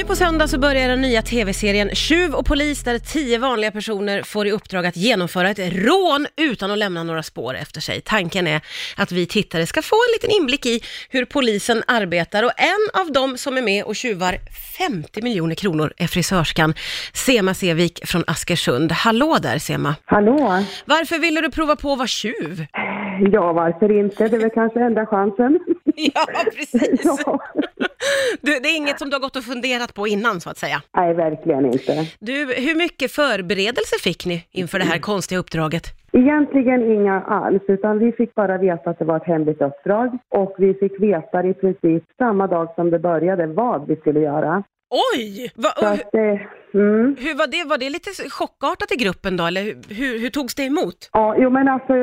Nu på söndag så börjar den nya tv-serien Tjuv och polis där tio vanliga personer får i uppdrag att genomföra ett rån utan att lämna några spår efter sig. Tanken är att vi tittare ska få en liten inblick i hur polisen arbetar och en av dem som är med och tjuvar 50 miljoner kronor är frisörskan Sema Sevik från Askersund. Hallå där Sema! Hallå? Varför ville du prova på att vara tjuv? Ja, varför inte? Det är väl kanske enda chansen. Ja, precis! ja. Du, det är inget som du har gått och funderat på innan så att säga. Nej, verkligen inte. Du, hur mycket förberedelse fick ni inför det här konstiga uppdraget? Egentligen inga alls, utan vi fick bara veta att det var ett hemligt uppdrag och vi fick veta i princip samma dag som det började vad vi skulle göra. Oj! Va, Så att, eh, mm. hur var det? Var det lite chockartat i gruppen då, eller hur, hur, hur togs det emot? Ja, jo men alltså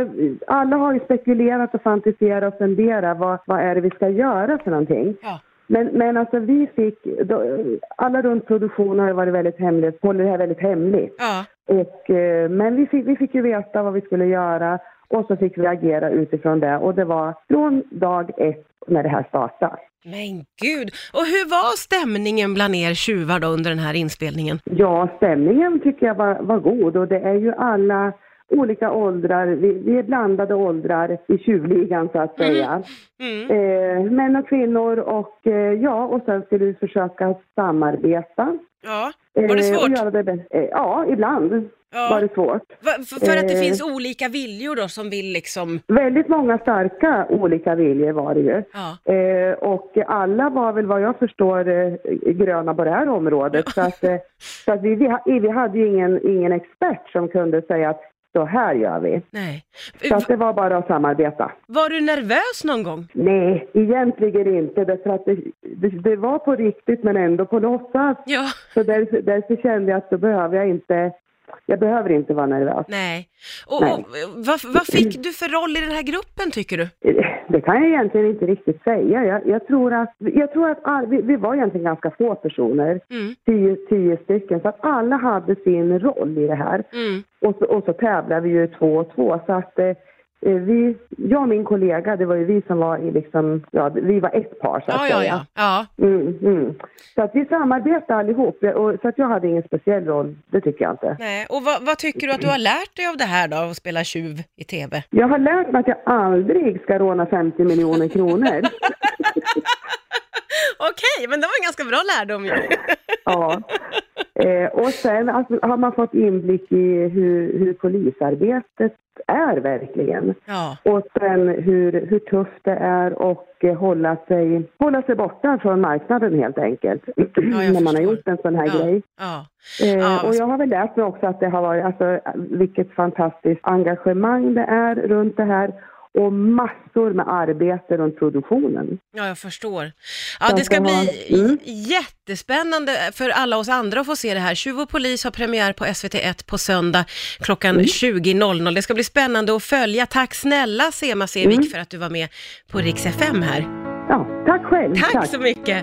alla har ju spekulerat och fantiserat och funderat vad, vad är det vi ska göra för någonting. Ja. Men, men alltså vi fick, då, alla runt produktionen har varit väldigt hemligt, håller det här väldigt hemligt. Ja. Och, eh, men vi fick, vi fick ju veta vad vi skulle göra och så fick vi agera utifrån det och det var från dag ett när det här startade. Men gud! Och hur var stämningen bland er tjuvar då under den här inspelningen? Ja, stämningen tycker jag var, var god och det är ju alla olika åldrar, vi, vi är blandade åldrar i tjuvligan så att säga. Mm. Eh, män och kvinnor och eh, ja, och sen skulle vi försöka samarbeta. Ja, var det eh, svårt? Det bäst. Eh, ja, ibland Ja. var det svårt. För, för att det Eh. finns olika viljor då som vill liksom... Väldigt många starka olika viljor var det ju. Ja. Eh, och alla var väl vad jag förstår eh, gröna på det här området. Så att, eh, så att vi, vi, vi hade ju ingen, ingen expert som kunde säga att så här gör vi. Nej. Så att det var bara att samarbeta. Var du nervös någon gång? Nej, egentligen inte. Därför att det, det, det var på riktigt men ändå på låtsas. Ja. Så därför, därför kände jag att då behöver jag inte, jag behöver inte vara nervös. Nej. Och, Nej. och vad, vad fick du för roll i den här gruppen tycker du? Det kan jag egentligen inte riktigt säga. Jag, jag tror att, jag tror att all, vi, vi var egentligen ganska få personer, Mm. tio, tio stycken, så att alla hade sin roll i det här. Mm. Och så, och så tävlar vi ju två och två, så att eh, vi, jag och min kollega, det var ju vi som var i liksom, ja, vi var ett par så att Ja, ja, säga. ja. ja. Mm, mm. Så att vi samarbetade allihop, och, så att jag hade ingen speciell roll, det tycker jag inte. Nej. Och vad, vad tycker du att du har lärt dig av det här då, att spela tjuv i TV? Jag har lärt mig att jag aldrig ska råna 50 miljoner kronor. Okej, men det var en ganska bra lärdom ju. Ja. Eh, och sen alltså, har man fått inblick i hur, hur polisarbetet är verkligen. Ja. Och sen hur, hur tufft det är och eh, hålla sig, hålla sig borta från marknaden helt enkelt. När man har gjort en sån här Ja. grej. Ja. Eh, Ja, och jag har väl lärt mig också att det har varit, alltså vilket fantastiskt engagemang det är runt det här. Och massor med arbete runt produktionen. Ja, jag förstår. Ja, det ska bli mm. jättespännande för alla oss andra att få se det här. Tjuv och polis har premiär på SVT1 på söndag klockan Mm. 20.00. Det ska bli spännande att följa. Tack snälla Sema Sevik Mm. för att du var med på Rix FM här. Ja, tack själv. Tack så mycket!